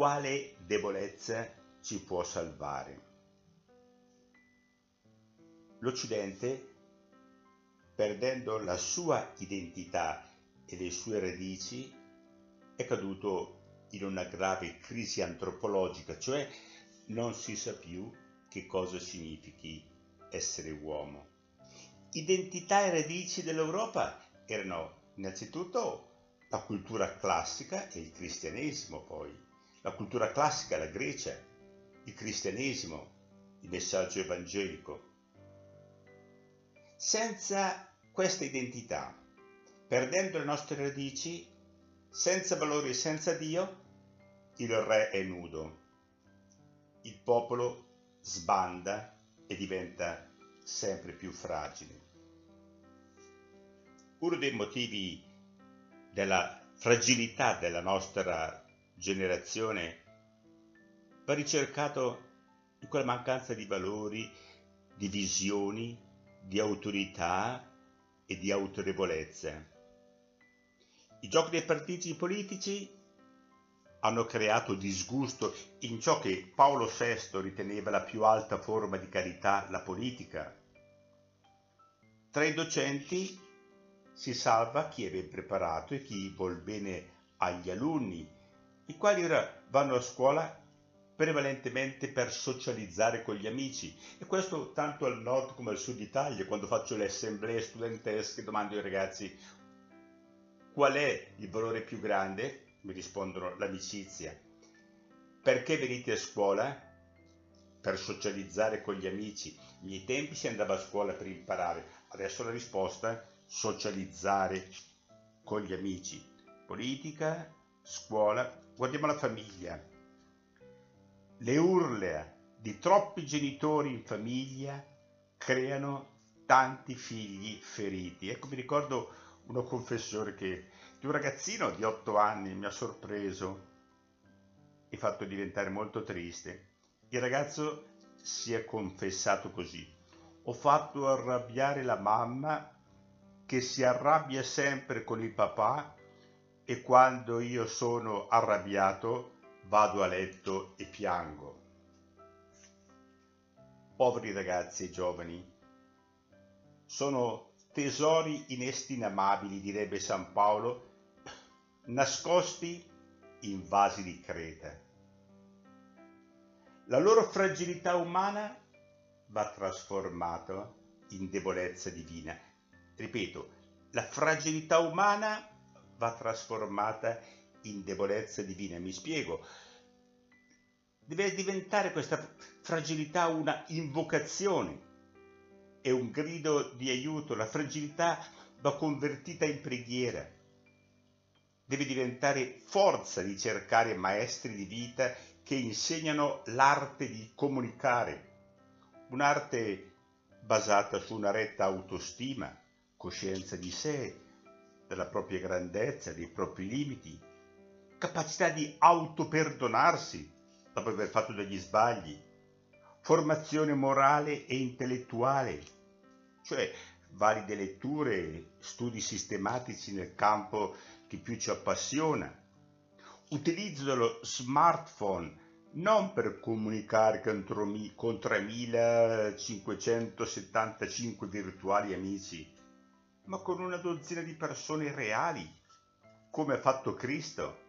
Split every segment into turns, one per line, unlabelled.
quale debolezza ci può salvare. L'Occidente, perdendo la sua identità e le sue radici, è caduto in una grave crisi antropologica, cioè non si sa più che cosa significhi essere uomo. Identità e radici dell'Europa erano innanzitutto la cultura classica e il cristianesimo poi. La cultura classica, la Grecia, il cristianesimo, il messaggio evangelico. Senza questa identità, perdendo le nostre radici, senza valori e senza Dio, il re è nudo. Il popolo sbanda e diventa sempre più fragile. Uno dei motivi della fragilità della nostra generazione va ricercato in quella mancanza di valori, di visioni, di autorità e di autorevolezza. I giochi dei partiti politici hanno creato disgusto in ciò che Paolo VI riteneva la più alta forma di carità, la politica. Tra i docenti si salva chi è ben preparato e chi vuol bene agli alunni, i quali ora vanno a scuola prevalentemente per socializzare con gli amici e questo tanto al nord come al sud Italia quando faccio le assemblee studentesche domando ai ragazzi qual è il valore più grande mi rispondono l'amicizia. Perché venite a scuola? Per socializzare con gli amici. Ai miei tempi si andava a scuola per imparare, adesso la risposta è socializzare con gli amici. Politica, scuola, guardiamo la famiglia. Le urla di troppi genitori in famiglia creano tanti figli feriti. Ecco, mi ricordo una confessione che di un ragazzino di 8 anni mi ha sorpreso e fatto diventare molto triste. Il ragazzo si è confessato così. Ho fatto arrabbiare la mamma che si arrabbia sempre con il papà e quando io sono arrabbiato vado a letto e piango. Poveri ragazzi e giovani, sono tesori inestimabili, direbbe San Paolo, nascosti in vasi di creta. La loro fragilità umana va trasformata in debolezza divina. Ripeto, la fragilità umana va trasformata in debolezza divina. Mi spiego. Deve diventare questa fragilità una invocazione e un grido di aiuto. La fragilità va convertita in preghiera deve diventare forza di cercare maestri di vita che insegnano l'arte di comunicare, un'arte basata su una retta autostima, coscienza di sé, della propria grandezza, dei propri limiti, capacità di autoperdonarsi dopo aver fatto degli sbagli, formazione morale e intellettuale, cioè valide letture, studi sistematici nel campo che più ci appassiona. Utilizzo dello smartphone non per comunicare con 3575 virtuali amici, ma con una dozzina di persone reali, come ha fatto Cristo,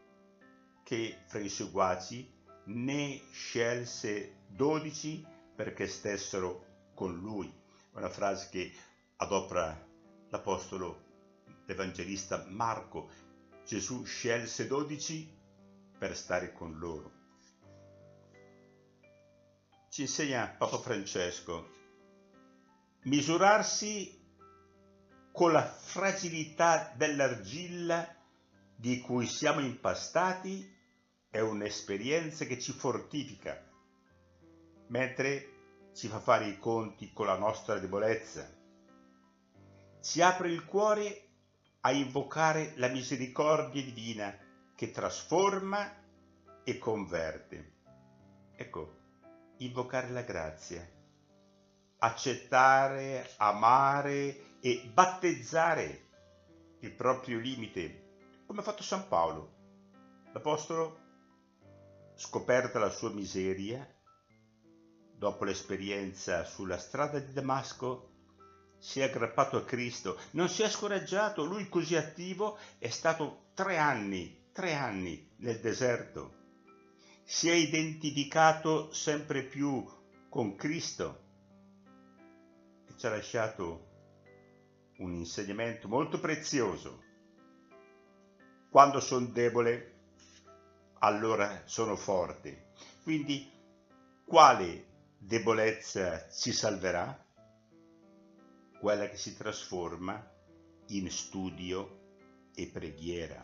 che fra i seguaci ne scelse 12 perché stessero con lui. Una frase che adopera l'Apostolo l'Evangelista Marco Gesù scelse dodici per stare con loro. Ci insegna Papa Francesco, misurarsi con la fragilità dell'argilla di cui siamo impastati è un'esperienza che ci fortifica, mentre ci fa fare i conti con la nostra debolezza. Ci apre il cuore a invocare la misericordia divina che trasforma e converte. Ecco, invocare la grazia, accettare, amare e battezzare il proprio limite, come ha fatto San Paolo. L'Apostolo scoperta la sua miseria, dopo l'esperienza sulla strada di Damasco, si è aggrappato a Cristo, non si è scoraggiato, lui così attivo è stato tre anni, tre anni nel deserto, si è identificato sempre più con Cristo e ci ha lasciato un insegnamento molto prezioso. Quando sono debole, allora sono forte. Quindi, quale debolezza ci salverà? Quella che si trasforma in studio e preghiera.